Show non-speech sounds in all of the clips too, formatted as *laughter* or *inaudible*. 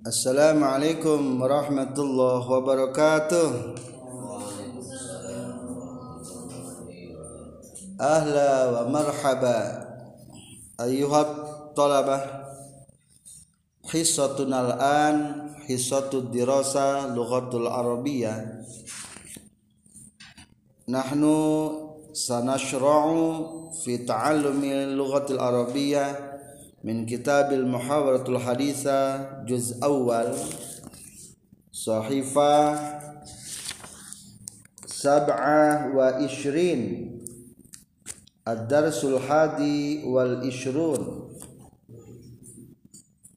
Assalamualaikum warahmatullahi wabarakatuh Ahla wa marhaba Ayuhat talabah Hissatun al-an Hissatud dirasa Lughatul Arabiyah Nahnu sanashra'u Fi ta'allumi Lughatul Arabiyah min kitabil muhawaratul haditha juz awal sahifah sab'ah wa ishrin. Ad-darsul hadi wal ishrun.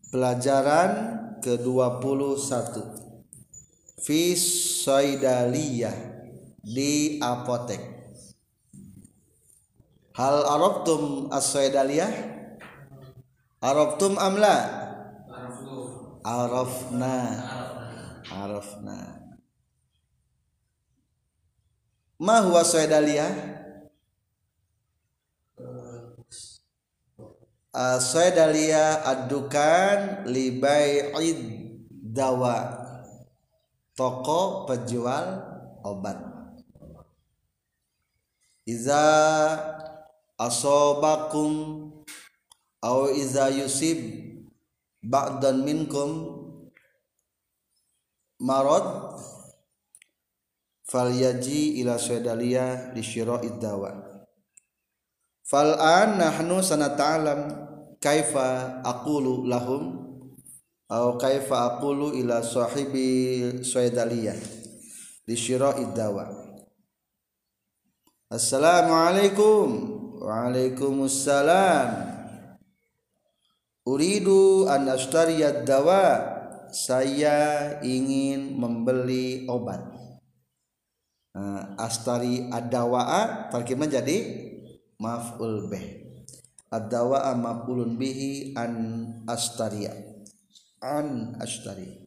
Pelajaran ke-21. Fi saidaliyah di apotek. Hal arabtum as-saidaliyah Araftum amla? Arafna. Arafna. Ma huwa saidaliyah? Uh, saidaliyah adukan li bai'id dawa. Toko penjual obat. Iza asobakum aw iza yusib ba'dan minkum marad falyaji ila syadalia li syira'id dawa. Fal an nahnu sanata'alam kaifa aqulu lahum aw kaifa aqulu ila sahibi syadaliyah li syira'id dawa. Assalamualaikum. Waalaikumsalam Uridu an astariyad dawa saya ingin membeli obat. Nah, astari adawa'a tarkib menjadi maf'ul bih. Adawa'a maf'ulun bihi an astaria an astari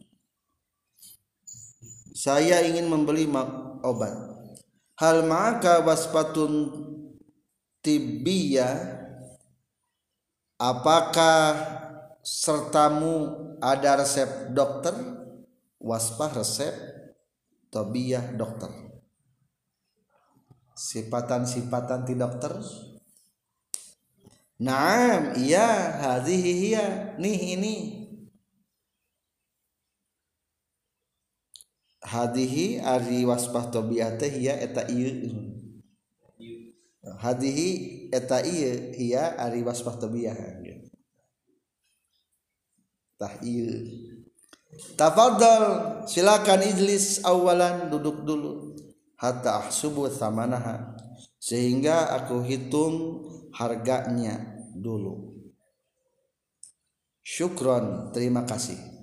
saya ingin membeli obat. Hal maka waspatun tibiyah apakah sertamu ada resep dokter? Waspah resep tobiyah dokter. Sifatan-sifatan ti dokter? Naam iya hadhihi hiya nih ini. Hadihi ari waspah tobiyah teh hiya eta ieu. Hadihi eta iya iya ari wasfah tabiyahan tah iya tafadhal silakan ijlis awalan duduk dulu. Hatta ahsubu thamanaha sehingga aku hitung harganya dulu. Syukron terima kasih.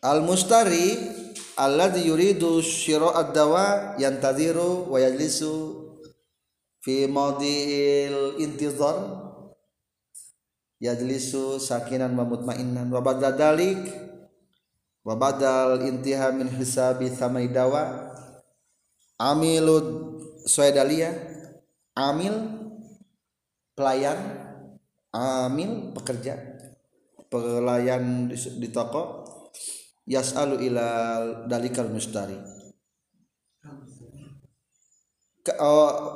Al mustari alladhi yuridu syira'ad dawa yantadhiru wa yajlisu fi mawdi'il intizar yajlisu sakinan wa mutmainnan. Wa badal dalik wa badal intiha min hisabi thamai dawa amilud suaidalia amil pelayan amil pekerja pelayan di toko yas'alu ila dalikal mustari.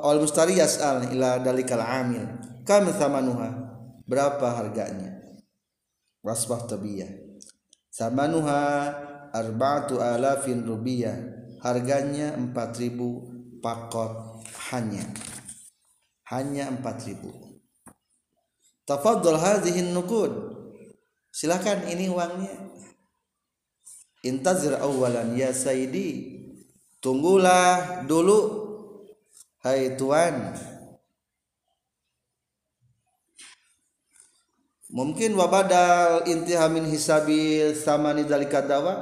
Al mustari yas'al ila dalikal amil. Kam thamanuha. Berapa harganya? Wasbah tabiyah. Samanuha arba'atu alafin rubiyah. Harganya 4000 pakot hanya. Hanya 4000 tafaddal hadhihi nukud silakan ini uangnya intazir awalan ya sayyidi tunggulah dulu hai tuan. Mungkin wabadal intiha min hisabi samani dalika dawa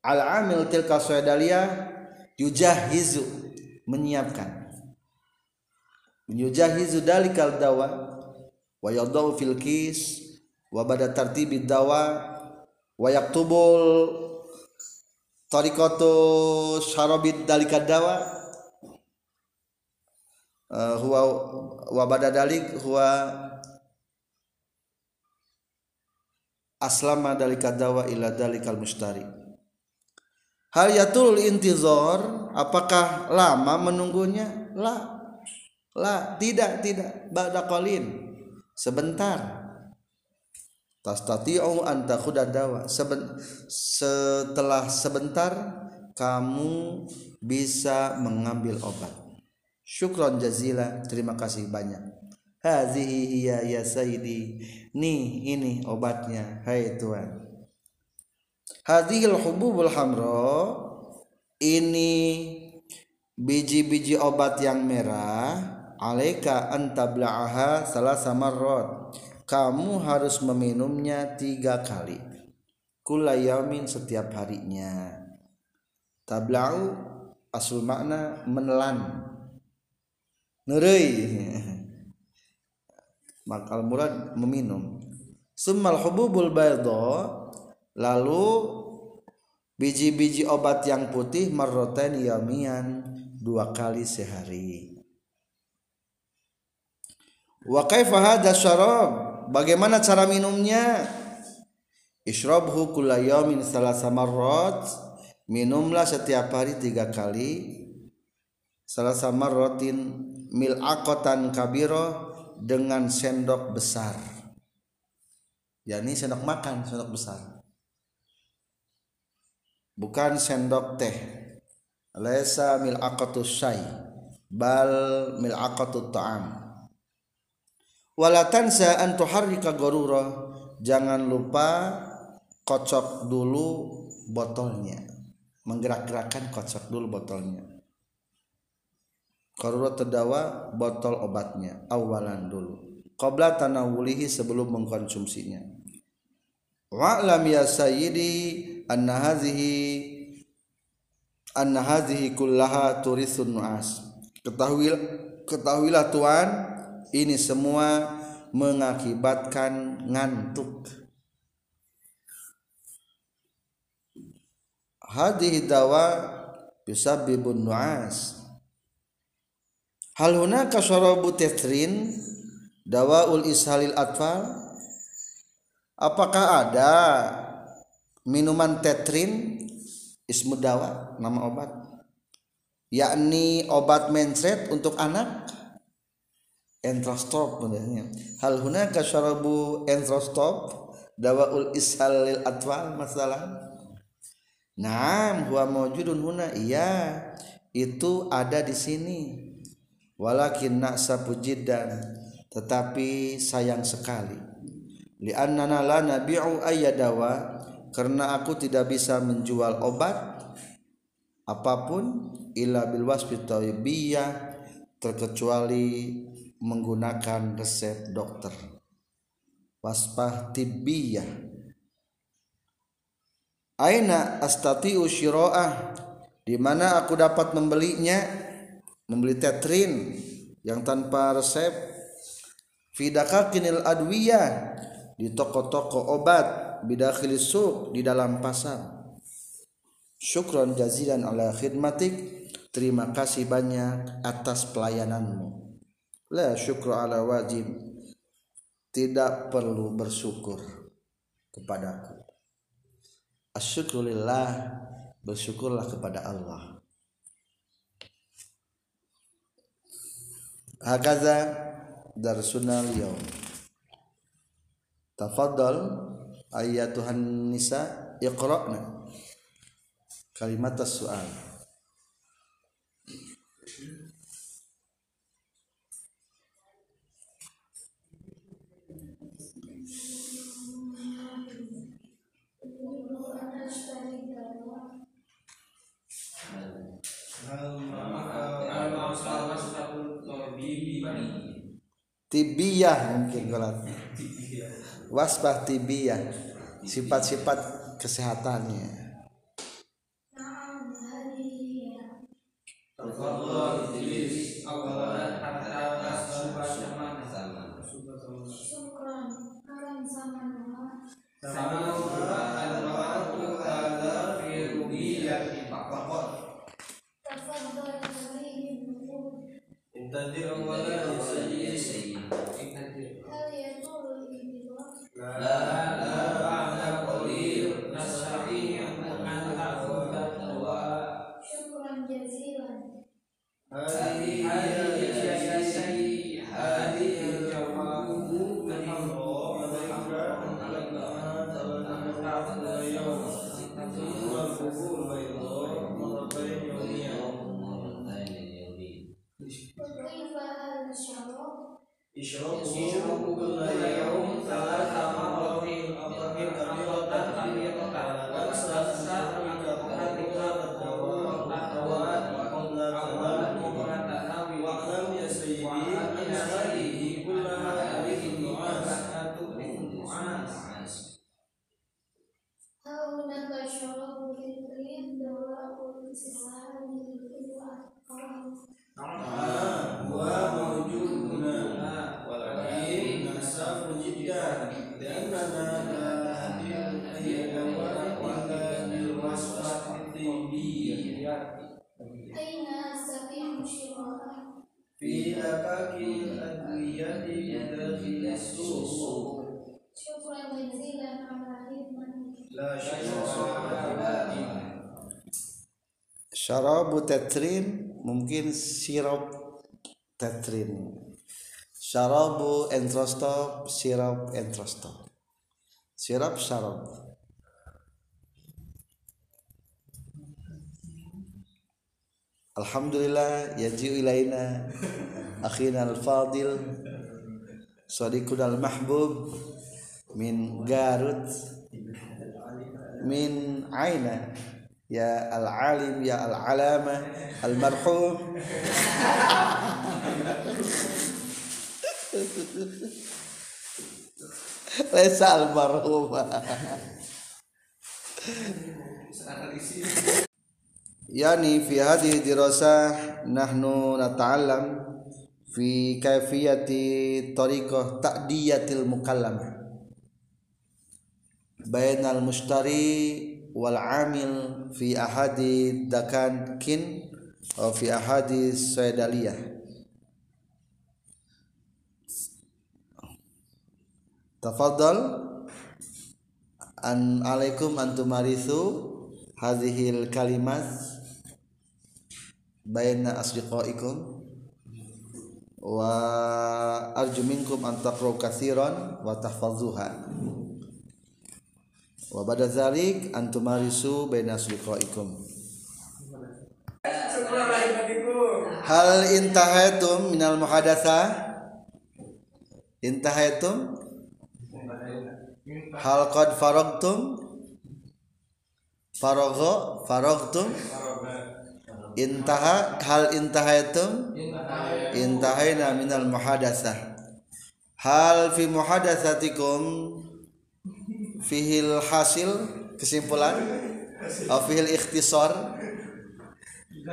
al amil tilka suadalia yujahizu menyiapkan. Yujahizu dalikal dawa wa yadau fil kis wa bada tartibid dawa wa yaktubul tariqatu syarabid dalika dawa. Uh, huwa wa bada dalik huwa aslama dalika dawa ila dalikal mustari hal yatul intizor apakah lama menunggunya? La. La tidak tidak. Ba'da sebentar tastati'u an takhuda dawa Seben, setelah sebentar kamu bisa mengambil obat. Syukron jazila. Terima kasih banyak. Hazihi hiya ya sayyidi. Nih ini obatnya hai tuan hadhil hububul hamra. Ini biji-biji obat yang merah. Alaika antabla'aha salah samarrot kamu harus meminumnya tiga kali. Kulayamin setiap harinya. Tabla'u asul makna menelan. Nerei *laughs* makal murad meminum. Summal hububul baydo lalu biji-biji obat yang putih marroten yamian dua kali sehari. Wa kaifa hadha syarab? Bagaimana cara minumnya? Yawmin salasa marrat. Minumlah setiap hari tiga kali. Salasa marratin mil'aqatan kabiro dengan sendok besar. Yani sendok makan, sendok besar. Bukan sendok teh. Laisa mil'aqatus syai, bal mil'aqatut ta'am walatansa an tuharrika garura jangan lupa kocok dulu botolnya. Menggerak-gerakkan kocok dulu botolnya. Garura terdawa botol obatnya awalan dulu. Qabla tanawulihi sebelum mengkonsumsinya. Wa'lam ya sayyidi anna hadhihi anna hadhihi kullaha turisun nu'as. Ketahuilah ketahuilah tuan ini semua mengakibatkan ngantuk. Hadhihi dawa yusabbibun nu'as. Hal hunaka syarabu tetrin dawaul ishalil atfal? Apakah ada minuman tetrin ismu dawa nama obat. Yakni obat mencret untuk anak entrostop sebenarnya hal hunaka syarabu entrostop dawaul ishalil atwal masalah. Naam huwa mawjudun huna iya. Itu ada di sini. Walakin naksa pujidan tetapi sayang sekali. Li'annana la nabi'u ayyadawa karena aku tidak bisa menjual obat apa pun illa bil wasfi terkecuali menggunakan resep dokter. Waspah tibbiyah aina astati'u syira'ah? Di mana aku dapat membelinya? Membeli tetrin yang tanpa resep. Fidakakinil adwiyah. Di toko-toko obat bidakhilis suq di dalam pasar. Syukron jazilan ala khidmatik. Terima kasih banyak atas pelayananmu la syukru ala wajib. Tidak perlu bersyukur kepadaku. Asyukrulillah bersyukurlah kepada Allah. Hakaza darsunal yaum. Tafaddal ayatuhan nisa iqra'na. Kalimat as-su'al tibiah mungkin kalau wasbah tibiah sifat-sifat kesehatannya. Tadi awalnya syarabu tetrin mungkin sirup tetrin. Syarabu entrostop sirup entrostop. Sirup syarab Alhamdulillah yaji'u ilaina akhina al-fadil sadiquna al-mahbub min Garut min Aina ya al-alim ya al-alama al-marhum. Lesa al-marhum. Yani fi hadhihi dirasah nahnu nata'allam fi kaifiyati tariqah ta'diyatil mukallam bainal mushtari wal amil fi ahadi dakan kin atau fi ahadi saydaliyah. Tafadhal. An alaikum antum marithu hadhil kalimat baina asdiqaikum wa arju minkum an taqra'u katsiran wa tahfazuha wa ba'da dzalik antum marisu baina asdiqaikum hal intahaitum minal muhadatsah? Intahaitum hal qad faragtum? Faragha faragtum? Intaha hal intahaitum intahaina minal muhadatsah. Hal fi muhadatsatikum fihil hasil kesimpulan? Atau fihil ikhtisar?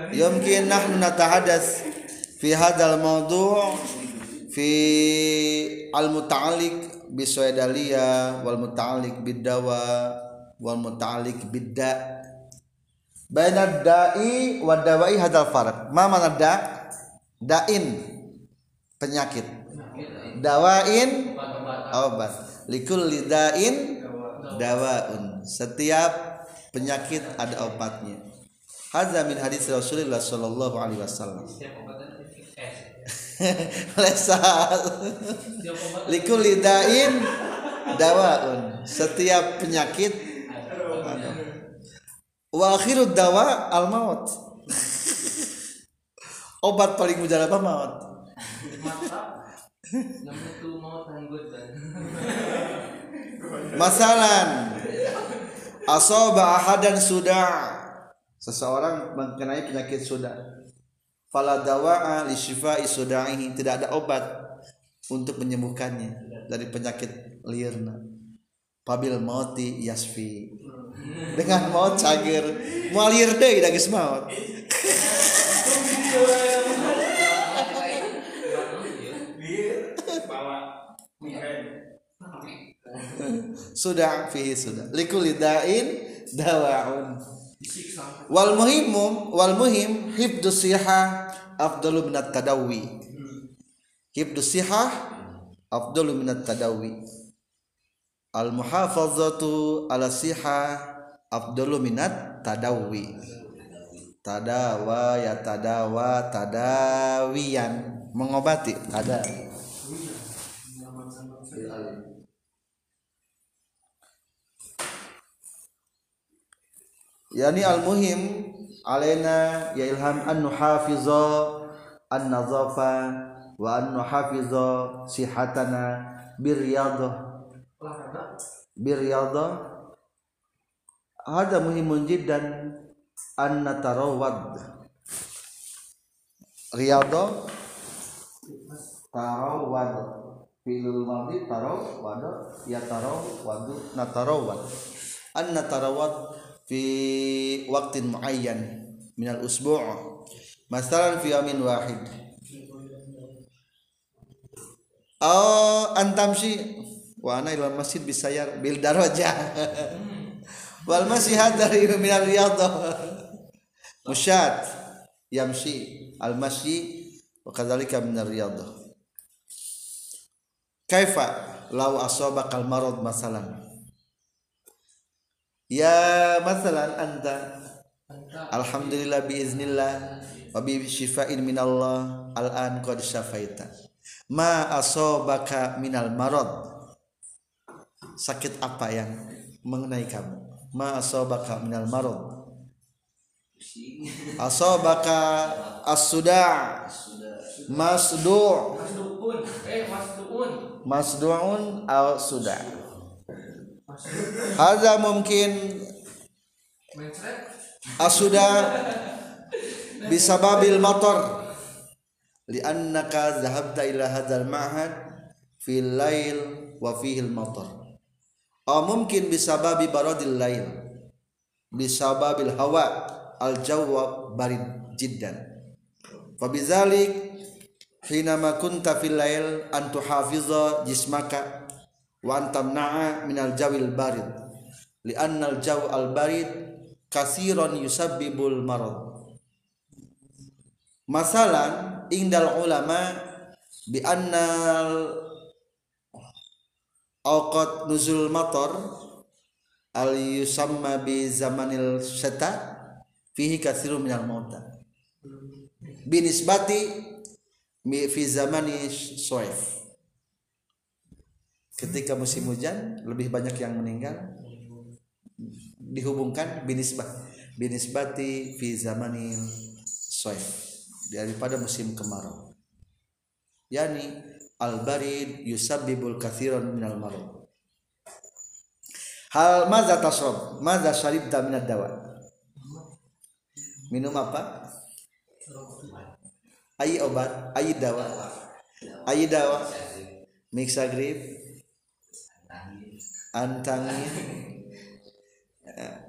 Yumkin nahnu natahadats fi hadzal mawdu' fi al muta'alliq bi saydaliyah wal muta'alliq bid dawa wal muta'alliq bid da baina da'i wa dawai hadzal farq. Ma mana da? Da'in penyakit. Dawain obat. Likulli da'in dawaun setiap penyakit ada obatnya. Hadza min hadis Rasulullah sallallahu alaihi wasallam. Lesa likulli da'in dawaun setiap penyakit wa akhirud dawa al maut. *laughs* Obat paling mujarab maut *laughs* masalan asoba ahadan sudah seseorang mengenai penyakit sudah fala dawa'a li syifai tidak ada obat untuk menyembuhkannya dari penyakit liurna pabil mauti yasfi. Dengan maut cager. Mau liur deui da maut *laughs* *laughs* sudah fihi sudah. Likulli da'in dawaun. Wal muhimum wal muhim hifdus siha afdalu minat tadawi. Hifdus siha afdalu minat tadawi. Al muhafazatu ala siha afdalu minat tadawi. Tadawa ya tadawa tadawiyan. Mengobati ada yani al muhim alaina ya ilham an nuhafiza an nazafa wa an nuhafiza sihatana birriyadhah olahraga birriyadhah hada muhimun jiddan an natarawad riyadhah tarawad fil madhi tarawad ya tarawad natarawad an natarawad fi waqtin muayyan min al usbu' masalan fi yamin wahid Oh, antamsi wa ana ila masjid bisayar bil darajah. *laughs* Wal masih dari min al riyadhah. Musyad yamshi al masyi wa kadzalika min al riyadhah. Kaifa law asabaka al marad masalan. Ya masalan anta Alhamdulillah biiznillah wa bi syifa'in minallah al-an qad syafaita. Ma asobaka minal marad. Sakit apa yang mengenai kamu? Ma asobaka minal marad. Asobaka as-suda' masdu' masduun eh masduun masdu'un Hadza mungkin asuda bisababil motor liannaka zahabta ila hadzal ma'had fil lail wa fihi al matar aw mungkin bisababi baradil lail bisababil hawa al jawwa barid jiddan fa bizalik hinama kunta fil lail an tuhafiza jismaka wa an tamna'a min al jawil barid. Lianna al jaw al barid kasiron yusabbibul marad. Masalan indal ulama bi annal awqat nuzul matar al yusamma bi zamanil syata fihi katsirun minal mauta. Binisbati mi fi zamani soif ketika musim hujan lebih banyak yang meninggal. Dihubungkan binisbah binisbati fi zamanil soif daripada musim kemarau. Yani al barid yusabbibul kathiran minal marad hal maza tasrob? Maza syaribta minad dawa? Minum apa? Ayi obat ayi dawa. Ayi dawa. Mixagrip antangin.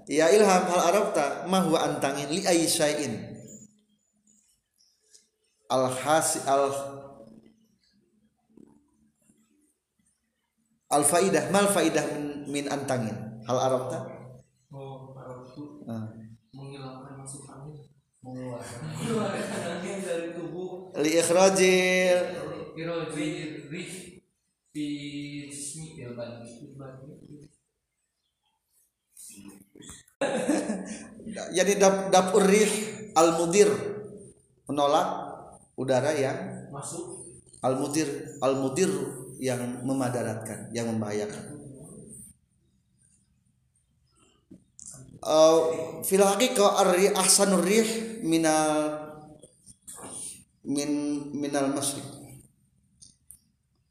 Ya ilham hal arabta ma huwa antangin li ayi syai'in. Al hasi al al faidah mal faidah min, min antangin? Hal arabta oh Arab itu Ah. menghilangkan masuk angin mengeluarkan. Angin dari tubuh. Li ikhrajil ya ban ban *laughs* jadi dap dapur rih al mudir menolak udara yang masuk. Al mudir al mudir yang memadaratkan yang membahayakan. Uh, fil haqiqah ar-rih ahsanur rih minal min minal masyriq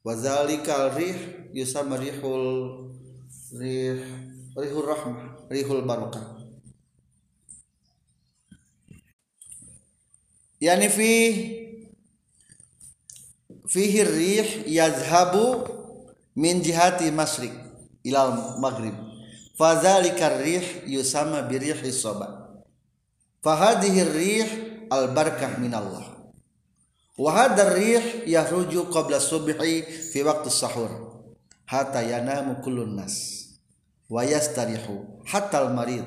wa zalikal rih yusamma rihul rih rihul rahmah rihul barakah yani fi fihi rih yazhabu min jihati masyriq ilal maghrib. Fadzalika rih yusamma birihi soba. Fahadhihi rih al barakah min wahadar rih yahruju qabla subhi fi waktu sahur. Hatta yanamu kullun nas. Wa yastarihu hatta al marid.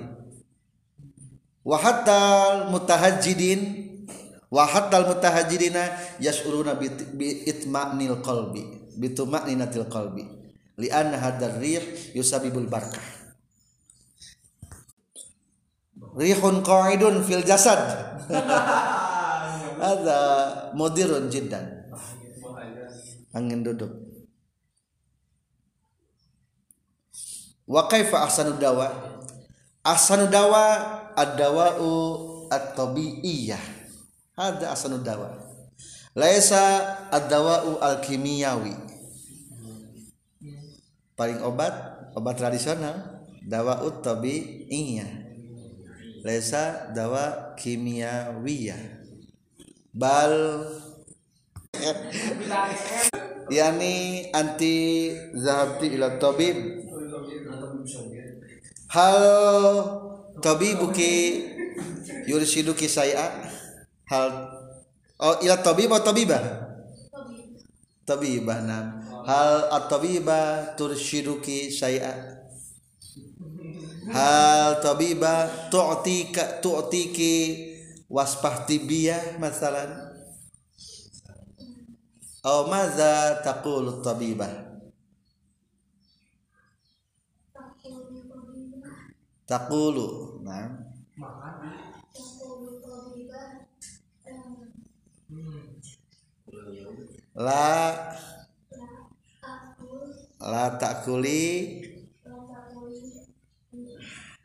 Wa hatta al mutahajjidin. Wa hatta al mutahajjidina yashuruna bi, bi itma'nil qalbi. Bi tuma'ninatil qalbi. Li anna hadar rih yusabibul barakah rihun qa'idun fil jasad. *laughs* ada mudirun jiddan. Angin duduk. Wa kaifa ahsanu dawa? Ahsanu dawa ad-dawa'u at-tabi'iyah. Hada ahsanu dawa. Laisa ad-dawa'u al-kimiyawi. Paling obat obat tradisional. Dawa'ut tabi'iyah. Laisa dawa kimiyawiyah bal. Yani anti zahabti ila tabib. Hal tabibuki yurshiduki saya. Hal oh ila tabib atau tabibah? Tabibah nam hal at-tabibah turshiduki saya? Hal tabibah tu'tika tu'tiki waspah tibiah masalah atau maza taqulu tabibah. Taqulu Nah La La takuli.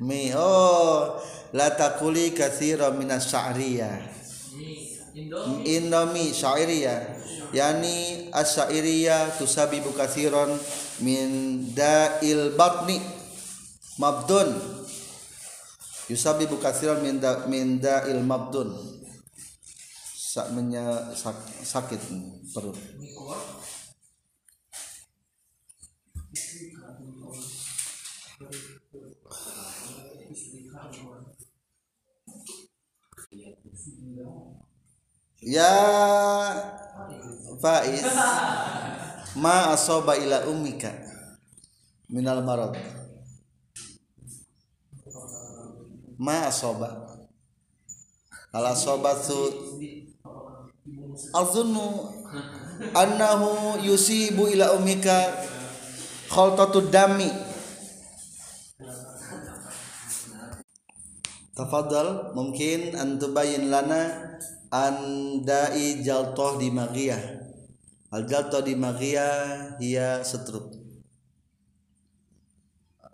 Mi oh la takuli katsira minas sya'riya Indomi sya'riya yani as-syairiyah tusabibu katsiran min da'il batni. Mabdun. Yusabibu katsiran min da min da'il mabdun. Sak sak, sakit perut. Ya Faiz. Ma asoba ila ummika Minal marad. Ma asoba. Al asobatu Alzunu Annahu yusibu ila ummika Khaltatu dami. Tafadhal mungkin antubayin lana andai jaltoh di magiyah al jaltoh di magiyah hiya setruk.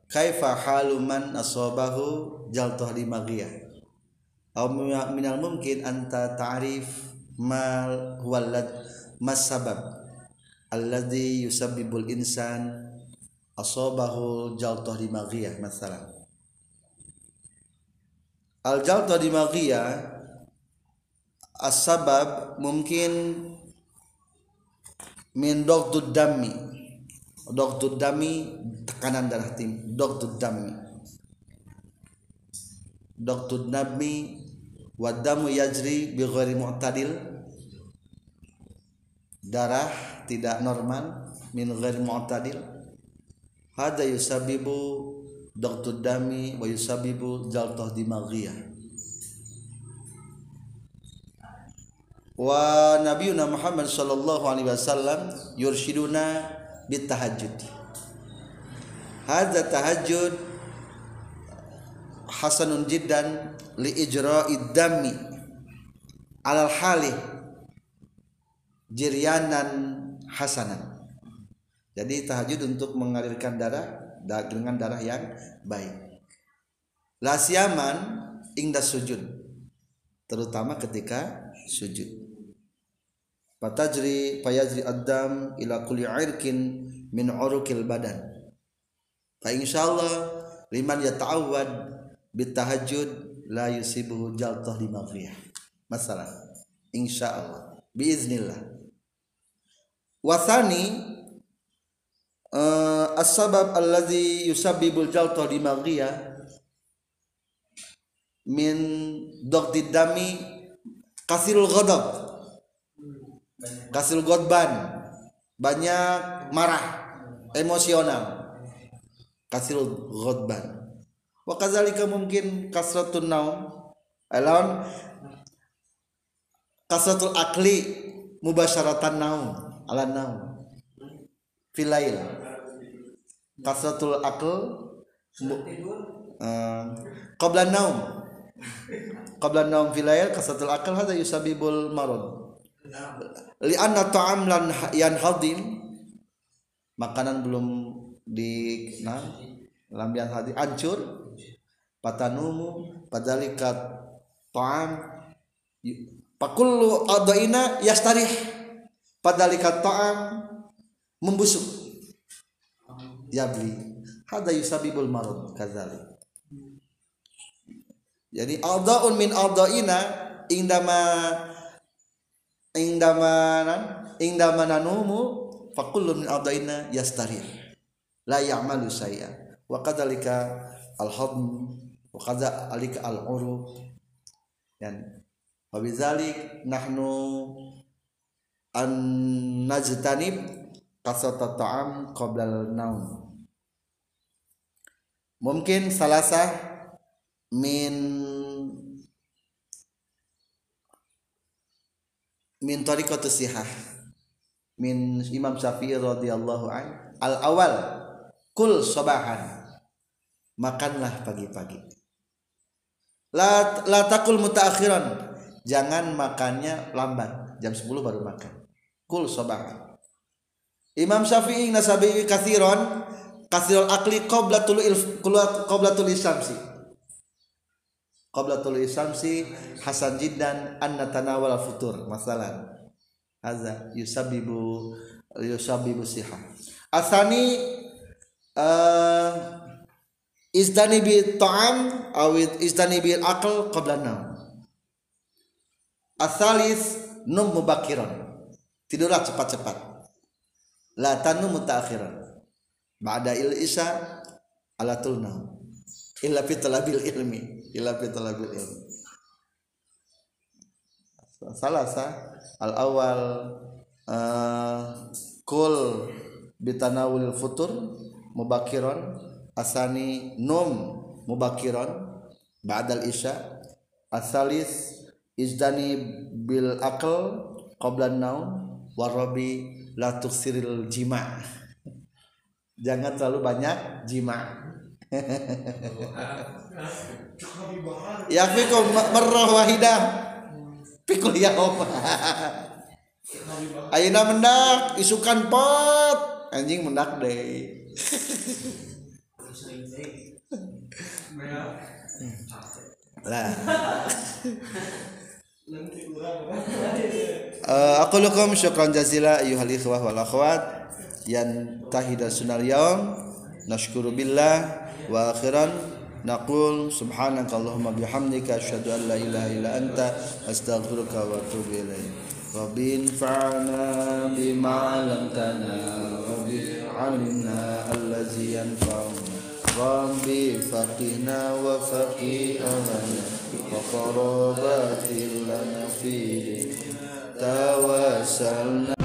Kaifa haluman asobahu jaltoh di magiyah atau minal mungkin anta ta'rif mal huwalad mas sabab alladhi yusabbibul insan asobahu jaltoh di magiyah masalah. Al jaltoh di magiyah as-sabab mungkin min dogtud dami dogtud dami tekanan darah tim. Dogtud dami dogtud dami wadamu yajri bi ghairi mu'tadil. Darah tidak normal min ghairi mu'tadil. Hada yusabibu dogtud dami wa yusabibu jaltah dimaghiyah wa nabiyuna Muhammad sallallahu alaihi wasallam yurshiduna bit tahajjud hadza tahajjud hasanun jiddan li ijra'i dami alal hali jiryanan hasanan. Jadi tahajud untuk mengalirkan darah dengan darah yang baik. Lasiaman ingda sujud terutama ketika sujud Fatajri fayajri adam ila kulli irkin min urukil badan. Fa insyaallah liman yata'awwad bitahajjud la yusibuhu jaltah di maghriyah. Masalah. Insyaallah. Biiznillah. Wasani uh, as-sabab alladhi yusabbibul jaltah di maghriyah min dagdi dami kasirul ghadab kasil godban. Banyak marah emosional. Kasil godban. Wa kadzalika mungkin kasratun naum. Alon kasratul akli mubasyaratan naum. Ala naum. Filail. Kasratul akl uh, qabla naum. Qabla naum filail kasratul akl hada yusabibul marad lianna ta'am lan yan hadim. Makanan belum di nah lambian hadi hancur patanumu. Padalikat ta'am. Pakullu adaina yastarih. Padalika ta'am. Membusuk. Yabli hada yusabibul marad kadzalik. Jadi aldaun min aldaina indama indama indama nanumu fakullu min aldaina yastarih. La ya'malu saya wa kadzalika al hadm wa kadzalika al uruq dan wabidzalik nahnu an najtanib kasata ta'am qabla naum. Mungkin salasa min min tariqatus sihah min Imam Syafi'i radhiyallahu an al awal kul sabahan makanlah pagi-pagi. La la takul mutaakhiran jangan makannya lambat jam 10 baru makan. Kul sabahan Imam Syafi'i nasabi kathiron kathirul akli qablatul ilf qablatul isamsi qablatul isamsi hasan jiddan an natanawal futur. Masalan hadza yusabibu yusabibu siha asani uh, izdani bi ta'am aw izdani bil aql qabla naum asalis num mubakiran. Tidurlah cepat-cepat. La tanu mutaakhiran. Ba'da il isya ala tulna illa fi talabil ilmi illa fi talabil ilmi salasa al awal uh, kul bitanawul futur mubakiran asani num mubakiran ba'dal isya asalis izdani bil akal qabla naum warabi la tuksiril jima. Jangan terlalu banyak jima ya fikum marrah wahidah. Pikul ya om ayeuna mendak isukan pot. Anjing mendak deh. Lah. Uh, aku lukum syukran jazila ayuhal ikhwah wal akhwat. Yang tahida sunal yaum nashkuru billah وآخرا نقول سبحانك اللهم بحمدك أشهد أن لا إله إلا أنت أستغفرك وأتوب إليك. ربي انفعنا بما علمتنا رب علمنا الذي ينفعنا. ربي فقنا وفقي أمنا وقرابات لنا في توسلنا